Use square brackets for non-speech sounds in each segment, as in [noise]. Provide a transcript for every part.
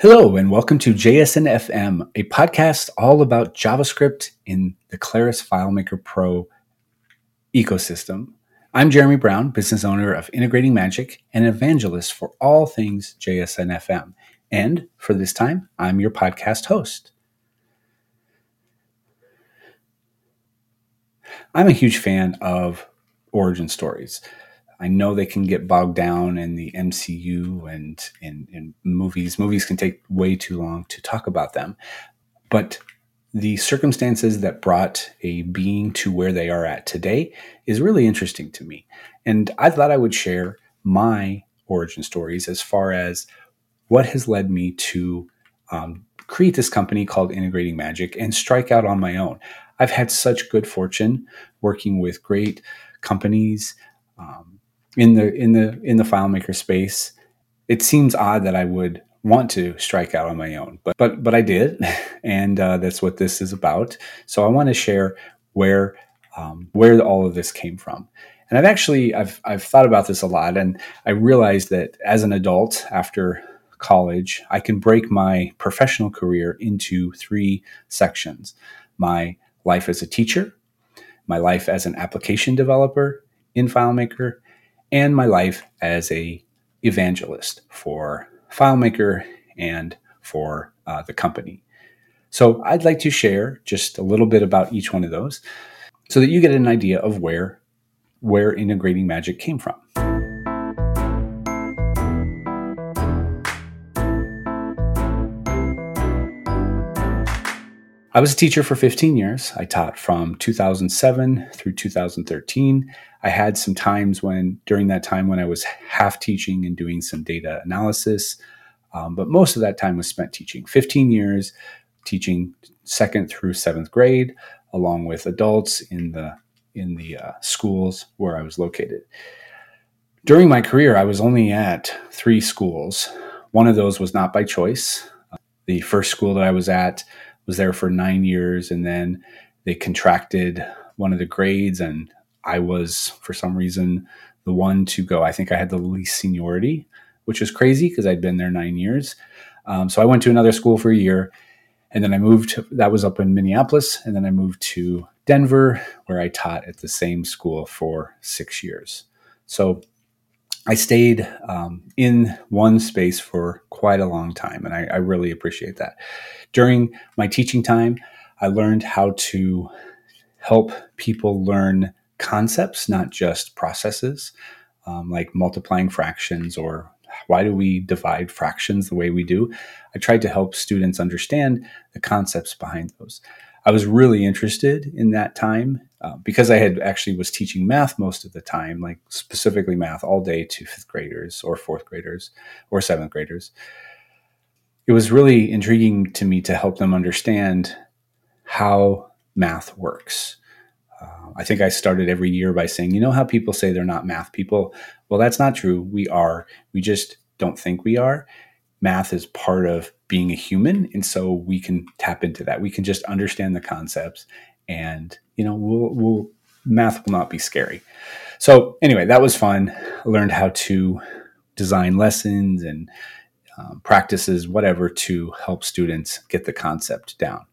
Hello, and welcome to JS in FM, a podcast all about JavaScript in the Claris FileMaker Pro ecosystem. I'm Jeremy Brown, business owner of Integrating Magic and evangelist for all things JS in FM. And for this time, I'm your podcast host. I'm a huge fan of origin stories. I know they can get bogged down in the MCU and in, in movies. Movies can take way too long to talk about them. But the circumstances that brought a being to where they are at today is really interesting to me. And I thought I would share my origin stories as far as what has led me to um, create this company called Integrating Magic and strike out on my own. I've had such good fortune working with great companies. Um, in the in the in the FileMaker space, it seems odd that I would want to strike out on my own, but but but I did, [laughs] and uh, that's what this is about. So I want to share where um, where all of this came from. And I've actually I've I've thought about this a lot, and I realized that as an adult after college, I can break my professional career into three sections: my life as a teacher, my life as an application developer in FileMaker, and my life as a evangelist for FileMaker and for uh, the company. So I'd like to share just a little bit about each one of those so that you get an idea of where where integrating magic came from. I was a teacher for 15 years. I taught from 2007 through 2013. I had some times when, during that time, when I was half teaching and doing some data analysis, um, but most of that time was spent teaching. 15 years teaching second through seventh grade, along with adults in the in the uh, schools where I was located. During my career, I was only at three schools. One of those was not by choice. the first school that I was at was there for nine years, and then they contracted one of the grades, and I was for some reason the one to go. I think I had the least seniority, which was crazy because I'd been there nine years. Um, so I went to another school for a year, and then I moved. That was up in Minneapolis, and then I moved to Denver, where I taught at the same school for six years. So I stayed um, in one space for quite a long time, and I, I, really appreciate that. During my teaching time, I learned how to help people learn concepts, not just processes, um, like multiplying fractions or why do we divide fractions the way we do. I tried to help students understand the concepts behind those. I was really interested in that time uh, because I had actually was teaching math most of the time, like specifically math all day to fifth graders or fourth graders or seventh graders. It was really intriguing to me to help them understand how math works. Uh, I think I started every year by saying, you know how people say they're not math people? Well, that's not true. We are. We just don't think we are. Math is part of being a human, and so we can tap into that. We can just understand the concepts and you know, we'll, we'll math will not be scary. So anyway, that was fun. I learned how to design lessons and um, practices, whatever, to help students get the concept down.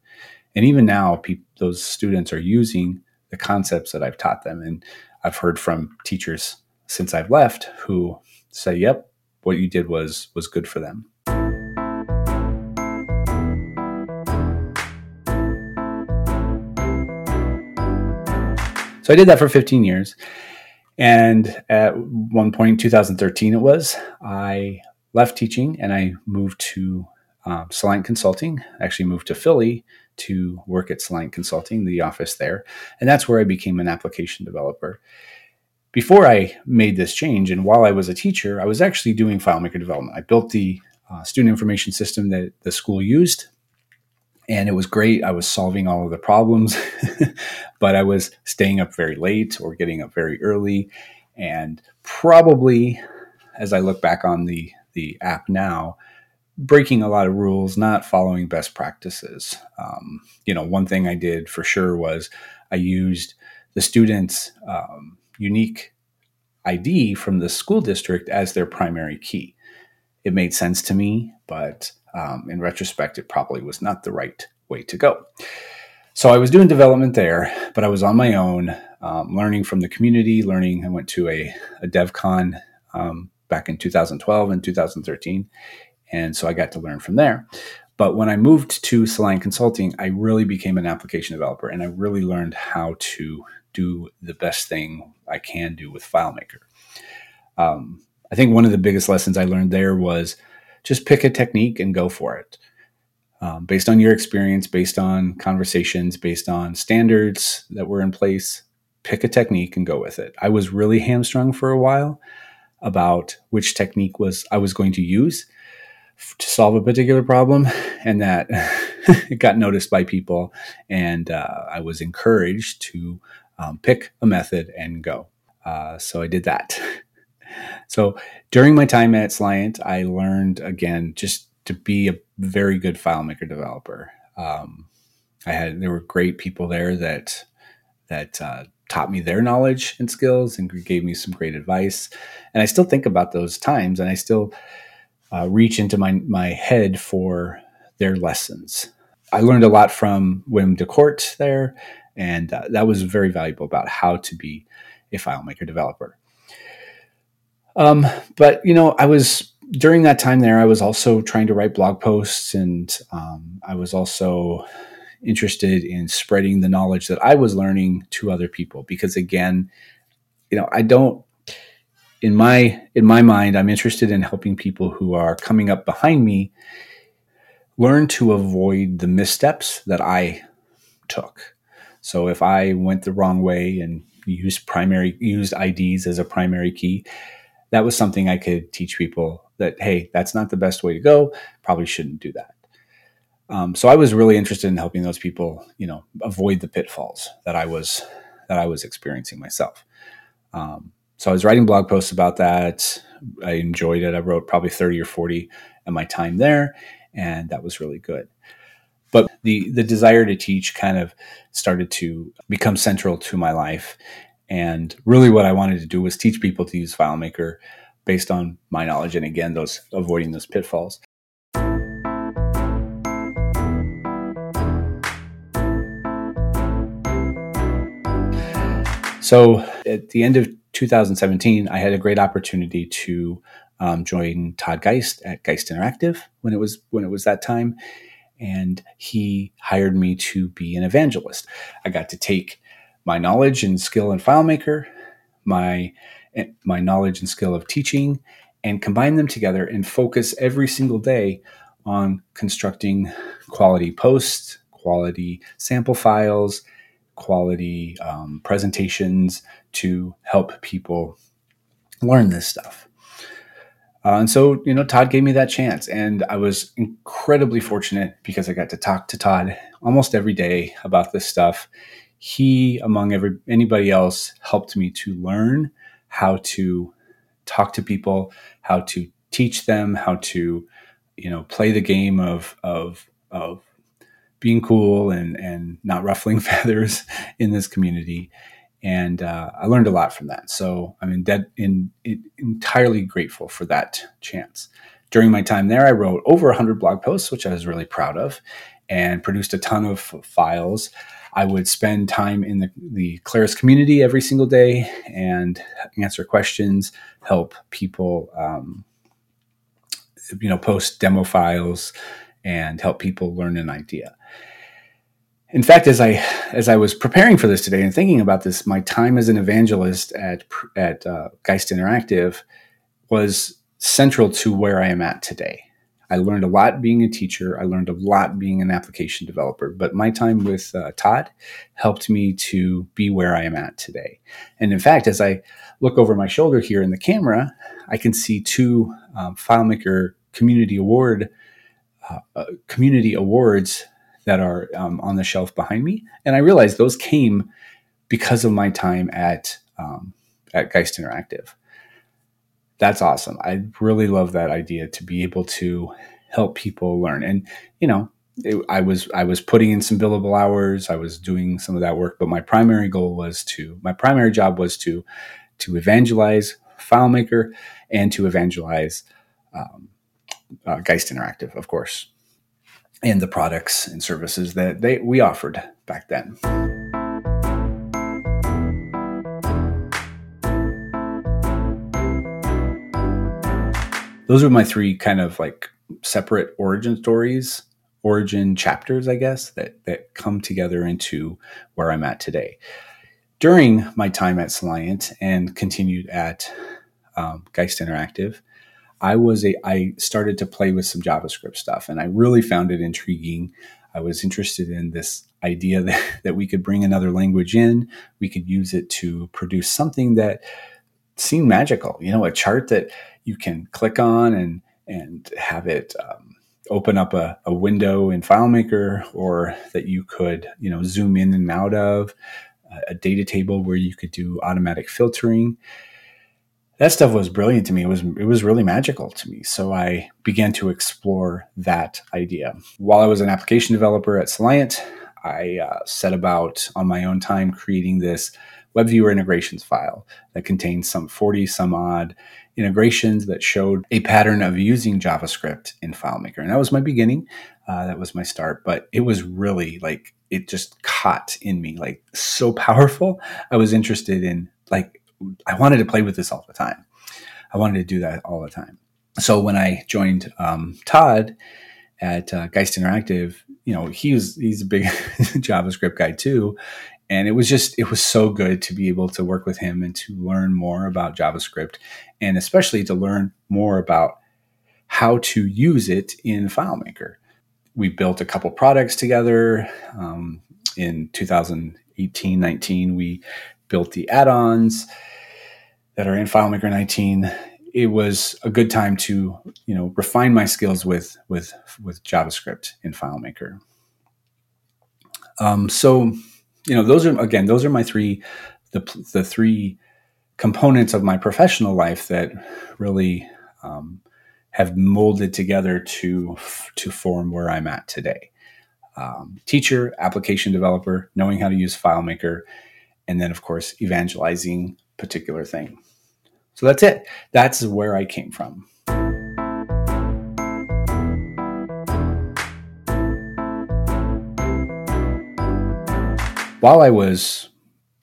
And even now, pe- those students are using the concepts that I've taught them. And I've heard from teachers since I've left who say, "Yep, what you did was was good for them." So I did that for 15 years. And at one point in 2013, it was, I left teaching and I moved to um, Consulting. I actually moved to Philly to work at Soliant Consulting, the office there. And that's where I became an application developer. Before I made this change, and while I was a teacher, I was actually doing FileMaker development. I built the uh, student information system that the school used and it was great. I was solving all of the problems, [laughs] but I was staying up very late or getting up very early, and probably, as I look back on the the app now, breaking a lot of rules, not following best practices. Um, you know, one thing I did for sure was I used the students' um, unique ID from the school district as their primary key. It made sense to me but um, in retrospect, it probably was not the right way to go. So I was doing development there, but I was on my own, um, learning from the community, learning. I went to a, a DevCon um, back in 2012 and 2013. And so I got to learn from there. But when I moved to Soliant Consulting, I really became an application developer and I really learned how to do the best thing I can do with FileMaker. Um, I think one of the biggest lessons I learned there was just pick a technique and go for it. Um, based on your experience, based on conversations, based on standards that were in place, pick a technique and go with it. I was really hamstrung for a while about which technique was I was going to use to solve a particular problem, and that it [laughs] got noticed by people, and uh, I was encouraged to um, pick a method and go. Uh, so I did that. [laughs] so during my time at Soliant, I learned again just to be a very good FileMaker developer. Um, I had there were great people there that that uh, taught me their knowledge and skills and gave me some great advice. And I still think about those times, and I still uh, reach into my my head for their lessons. I learned a lot from Wim de Decorte there, and uh, that was very valuable about how to be a FileMaker developer. Um, but you know, I was during that time there. I was also trying to write blog posts, and um, I was also interested in spreading the knowledge that I was learning to other people. Because again, you know, I don't in my in my mind, I'm interested in helping people who are coming up behind me learn to avoid the missteps that I took. So if I went the wrong way and used primary used IDs as a primary key, that was something I could teach people that hey, that's not the best way to go. Probably shouldn't do that. Um, so I was really interested in helping those people, you know, avoid the pitfalls that I was that I was experiencing myself. Um, so I was writing blog posts about that. I enjoyed it. I wrote probably thirty or forty in my time there, and that was really good. But the the desire to teach kind of started to become central to my life, and really what I wanted to do was teach people to use FileMaker based on my knowledge, and again, those avoiding those pitfalls. So at the end of 2017, I had a great opportunity to um, join Todd Geist at Geist Interactive when it was when it was that time, and he hired me to be an evangelist. I got to take my knowledge and skill in FileMaker, my my knowledge and skill of teaching, and combine them together and focus every single day on constructing quality posts, quality sample files, quality um, presentations to help people learn this stuff. Uh, and so, you know, Todd gave me that chance, and I was incredibly fortunate because I got to talk to Todd almost every day about this stuff. He, among every anybody else, helped me to learn how to talk to people, how to teach them, how to, you know, play the game of of of being cool and and not ruffling [laughs] feathers in this community and uh, I learned a lot from that. So I'm in dead, in, in, entirely grateful for that chance. During my time there, I wrote over 100 blog posts, which I was really proud of, and produced a ton of files. I would spend time in the, the Claris community every single day and answer questions, help people, um, you know, post demo files, and help people learn an idea in fact, as I as I was preparing for this today and thinking about this, my time as an evangelist at at uh, Geist Interactive was central to where I am at today. I learned a lot being a teacher. I learned a lot being an application developer. But my time with uh, Todd helped me to be where I am at today. And in fact, as I look over my shoulder here in the camera, I can see two um, FileMaker Community Award uh, uh, community awards that are um, on the shelf behind me. And I realized those came because of my time at um, at Geist Interactive. That's awesome. I really love that idea to be able to help people learn. And you know, it, I was I was putting in some billable hours. I was doing some of that work, but my primary goal was to my primary job was to to evangelize FileMaker and to evangelize um, uh, Geist Interactive, of course, and the products and services that they we offered back then. Those are my three kind of like separate origin stories, origin chapters, I guess, that that come together into where I'm at today. During my time at Soliant and continued at um, Geist Interactive, I was a I started to play with some JavaScript stuff, and I really found it intriguing. I was interested in this idea [laughs] that, that we could bring another language in, we could use it to produce something that seemed magical. You know, a chart that you can click on and and have it um, open up a, a, window in FileMaker, or that you could you know zoom in and out of a data table where you could do automatic filtering. That stuff was brilliant to me. It was it was really magical to me. So I began to explore that idea. While I was an application developer at Soliant, I uh, set about on my own time creating this web viewer integrations file that contains some 40 some odd integrations that showed a pattern of using JavaScript in FileMaker. And that was my beginning. Uh, that was my start. But it was really like, it just caught in me, like so powerful. I was interested in, like, I wanted to play with this all the time. I wanted to do that all the time. So when I joined um, Todd at uh, Geist Interactive, you know, he was, he's a big [laughs] JavaScript guy too and it was just it was so good to be able to work with him and to learn more about javascript and especially to learn more about how to use it in filemaker we built a couple products together um, in 2018 19 we built the add-ons that are in filemaker 19 it was a good time to you know refine my skills with with with javascript in filemaker um, so you know, those are again, those are my three, the the three components of my professional life that really um, have molded together to to form where I'm at today. Um, teacher, application developer, knowing how to use FileMaker, and then of course evangelizing particular thing. So that's it. That's where I came from. while I was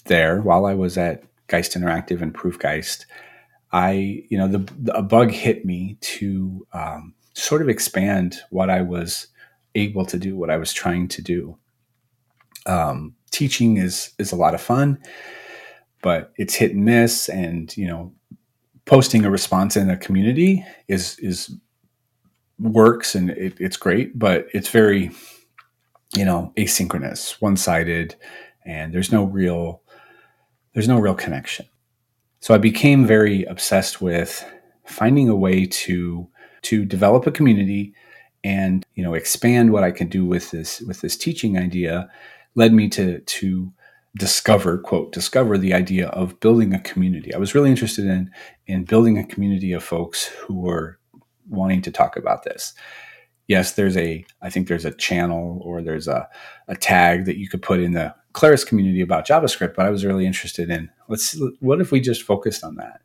there, while I was at Geist Interactive and Proofgeist, I, you know, the, the a bug hit me to um, sort of expand what I was able to do, what I was trying to do. Um, teaching is is a lot of fun, but it's hit and miss, and you know, posting a response in a community is is works and it, it's great, but it's very, you know, asynchronous, one sided and there's no real there's no real connection. So I became very obsessed with finding a way to to develop a community and you know expand what I can do with this with this teaching idea led me to to discover quote discover the idea of building a community. I was really interested in in building a community of folks who were wanting to talk about this yes, there's a, I think there's a channel or there's a, a tag that you could put in the Claris community about JavaScript, but I was really interested in let's, what if we just focused on that?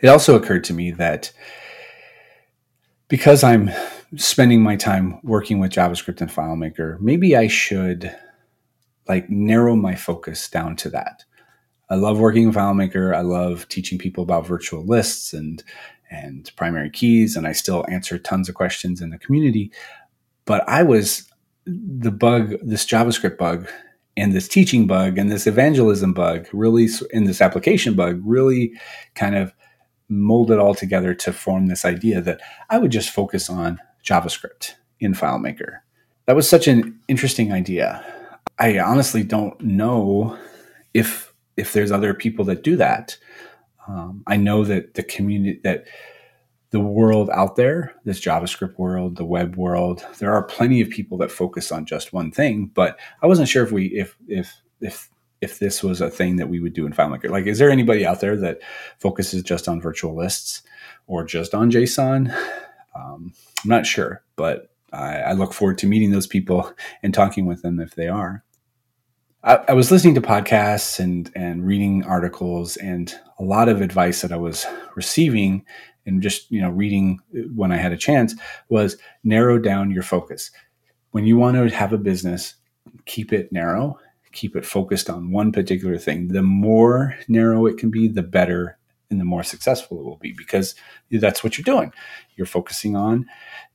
It also occurred to me that because I'm spending my time working with JavaScript and FileMaker, maybe I should like narrow my focus down to that. I love working in FileMaker. I love teaching people about virtual lists and and primary keys, and I still answer tons of questions in the community. But I was the bug, this JavaScript bug, and this teaching bug, and this evangelism bug, really, in this application bug, really kind of molded all together to form this idea that I would just focus on JavaScript in FileMaker. That was such an interesting idea. I honestly don't know if if there's other people that do that. Um, I know that the community that the world out there, this JavaScript world, the web world, there are plenty of people that focus on just one thing. But I wasn't sure if we if if if if this was a thing that we would do in FileMaker. Like, is there anybody out there that focuses just on virtual lists or just on JSON? Um, I'm not sure, but I, I look forward to meeting those people and talking with them if they are. I, I, was listening to podcasts and and reading articles, and a lot of advice that I was receiving and just you know reading when I had a chance was narrow down your focus. When you want to have a business, keep it narrow, keep it focused on one particular thing. The more narrow it can be, the better and the more successful it will be because that's what you're doing. You're focusing on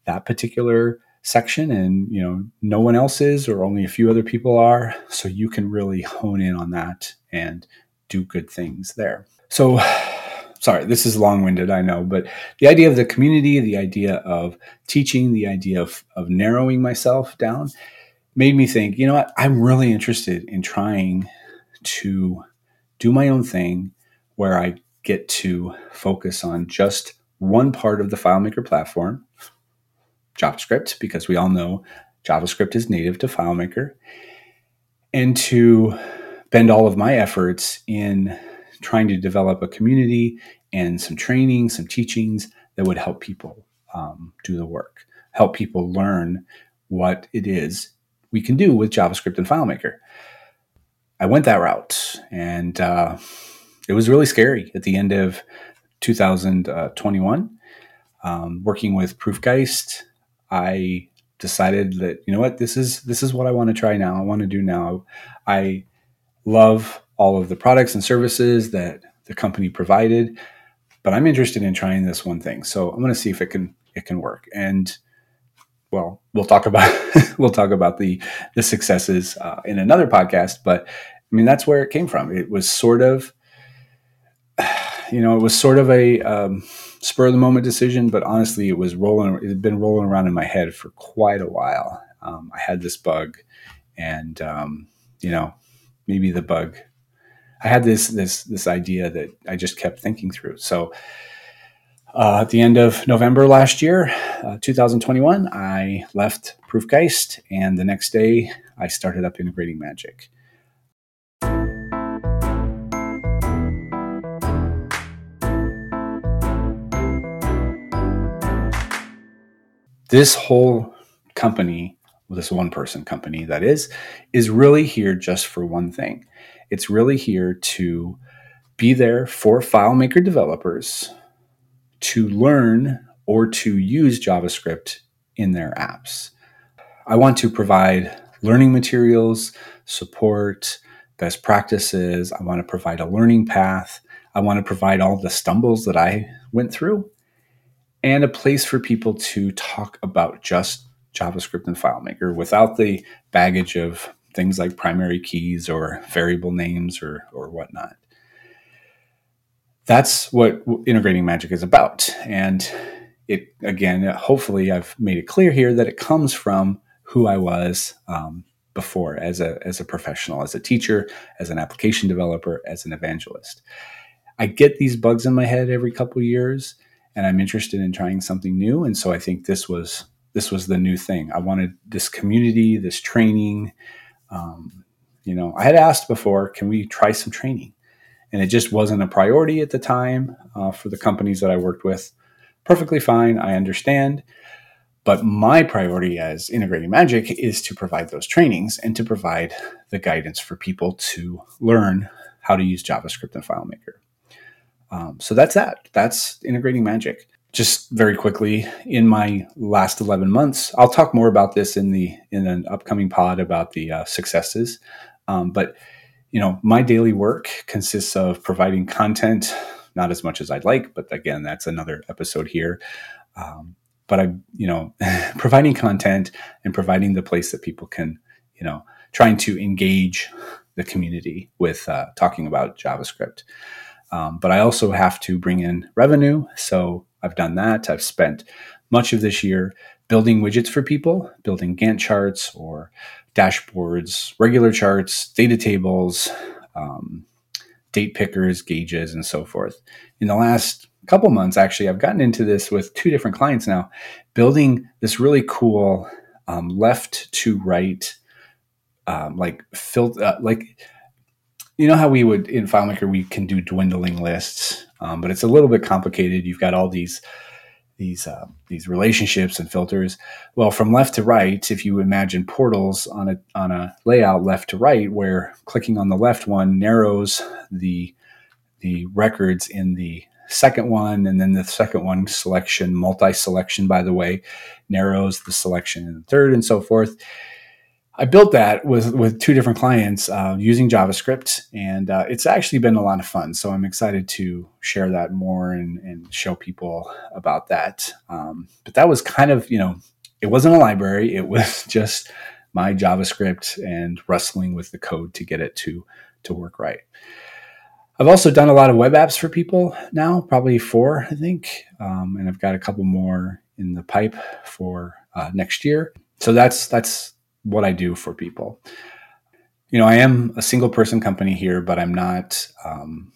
that particular section and you know no one else is or only a few other people are so you can really hone in on that and do good things there. So [sighs] sorry, this is long-winded, I know, but the idea of the community, the idea of teaching, the idea of, of narrowing myself down made me think, you know what, I'm really interested in trying to do my own thing where I get to focus on just one part of the FileMaker platform, JavaScript, because we all know JavaScript is native to FileMaker, and to bend all of my efforts in trying to develop a community and some training, some teachings that would help people um, do the work, help people learn what it is we can do with JavaScript and FileMaker. I went that route, and uh, it was really scary at the end of 2021. Um, working with Proofgeist, I decided that you know what this is this is what I want to try now. I want to do now. I love all of the products and services that the company provided, but I'm interested in trying this one thing. So I'm going to see if it can it can work. And well, we'll talk about [laughs] we'll talk about the the successes uh, in another podcast. But I mean, that's where it came from. It was sort of you know, it was sort of a um, spur of the moment decision, but honestly, it was rolling. It had been rolling around in my head for quite a while. Um, I had this bug, and um, you know, maybe the bug. I had this this this idea that I just kept thinking through. So. Uh, at the end of November last year, uh, 2021, I left Proofgeist, and the next day I started up integrating Magic. This whole company, this one person company that is, is really here just for one thing. It's really here to be there for FileMaker developers to learn or to use JavaScript in their apps. I want to provide learning materials, support, best practices. I want to provide a learning path. I want to provide all the stumbles that I went through and a place for people to talk about just JavaScript and FileMaker without the baggage of things like primary keys or variable names or, or whatnot. That's what integrating magic is about. And it, again, hopefully I've made it clear here that it comes from who I was um, before as a, as a professional, as a teacher, as an application developer, as an evangelist. I get these bugs in my head every couple years and I'm interested in trying something new. And so I think this was this was the new thing. I wanted this community, this training. Um, you know, I had asked before, can we try some training? And it just wasn't a priority at the time uh, for the companies that I worked with. Perfectly fine, I understand. But my priority as integrating magic is to provide those trainings and to provide the guidance for people to learn how to use JavaScript and FileMaker. Um, so that's that. That's integrating magic. Just very quickly, in my last 11 months, I'll talk more about this in the in an upcoming pod about the uh, successes. Um, but you know, my daily work consists of providing content, not as much as I'd like, but again, that's another episode here. Um, but I, you know, [laughs] providing content and providing the place that people can, you know, trying to engage the community with uh, talking about JavaScript. Um, but I also have to bring in revenue. So I've done that. I've spent much of this year building widgets for people, building Gantt charts or dashboards, regular charts, data tables, um, date pickers, gauges, and so forth. In the last couple months, actually, I've gotten into this with two different clients now, building this really cool um, left to right, um, like filter, uh, like you know how we would in FileMaker we can do dwindling lists, um, but it's a little bit complicated. You've got all these these uh, these relationships and filters. Well, from left to right, if you imagine portals on a on a layout left to right, where clicking on the left one narrows the the records in the second one, and then the second one selection, multi selection, by the way, narrows the selection in the third, and so forth. I built that with with two different clients uh, using JavaScript, and uh, it's actually been a lot of fun. So I'm excited to share that more and, and show people about that. Um, but that was kind of you know, it wasn't a library; it was [laughs] just my JavaScript and wrestling with the code to get it to to work right. I've also done a lot of web apps for people now, probably four, I think, um, and I've got a couple more in the pipe for uh, next year. So that's that's what I do for people. You know, I am a single person company here, but I'm not. Um,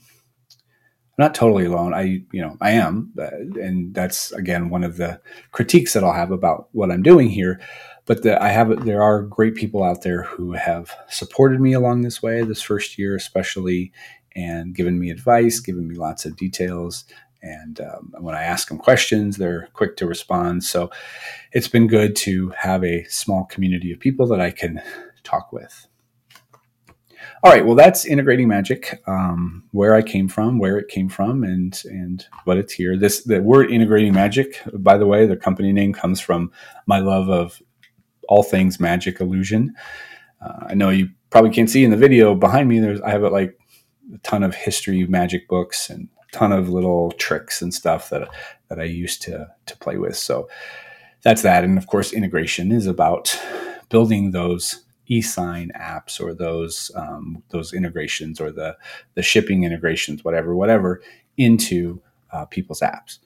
I'm not totally alone. I, you know, I am, uh, and that's again one of the critiques that I'll have about what I'm doing here. But the, I have, there are great people out there who have supported me along this way, this first year especially, and given me advice, given me lots of details. And um, when I ask them questions, they're quick to respond. So it's been good to have a small community of people that I can talk with. All right, well, that's integrating magic. Um, where I came from, where it came from, and and what it's here. This the word integrating magic. By the way, the company name comes from my love of all things magic illusion. Uh, I know you probably can't see in the video behind me. There's I have like a ton of history magic books and ton of little tricks and stuff that that I used to to play with. So that's that. And of course, integration is about building those e-sign apps or those um, those integrations or the the shipping integrations, whatever, whatever, into uh, people's apps.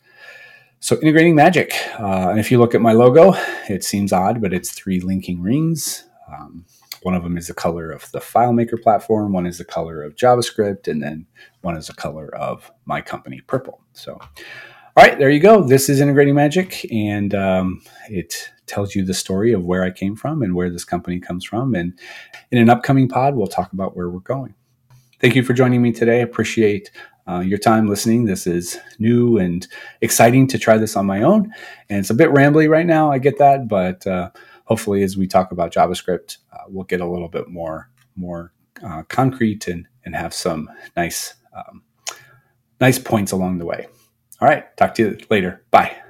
So integrating magic, uh, and if you look at my logo, it seems odd, but it's three linking rings. Um, one of them is the color of the FileMaker platform, one is the color of JavaScript, and then one is the color of my company, Purple. So, all right, there you go. This is Integrating Magic, and um, it tells you the story of where I came from and where this company comes from. And in an upcoming pod, we'll talk about where we're going. Thank you for joining me today. I appreciate uh, your time listening. This is new and exciting to try this on my own. And it's a bit rambly right now. I get that, but uh, hopefully, as we talk about JavaScript, uh, we'll get a little bit more more uh, concrete and and have some nice um, nice points along the way. All right, talk to you later. Bye.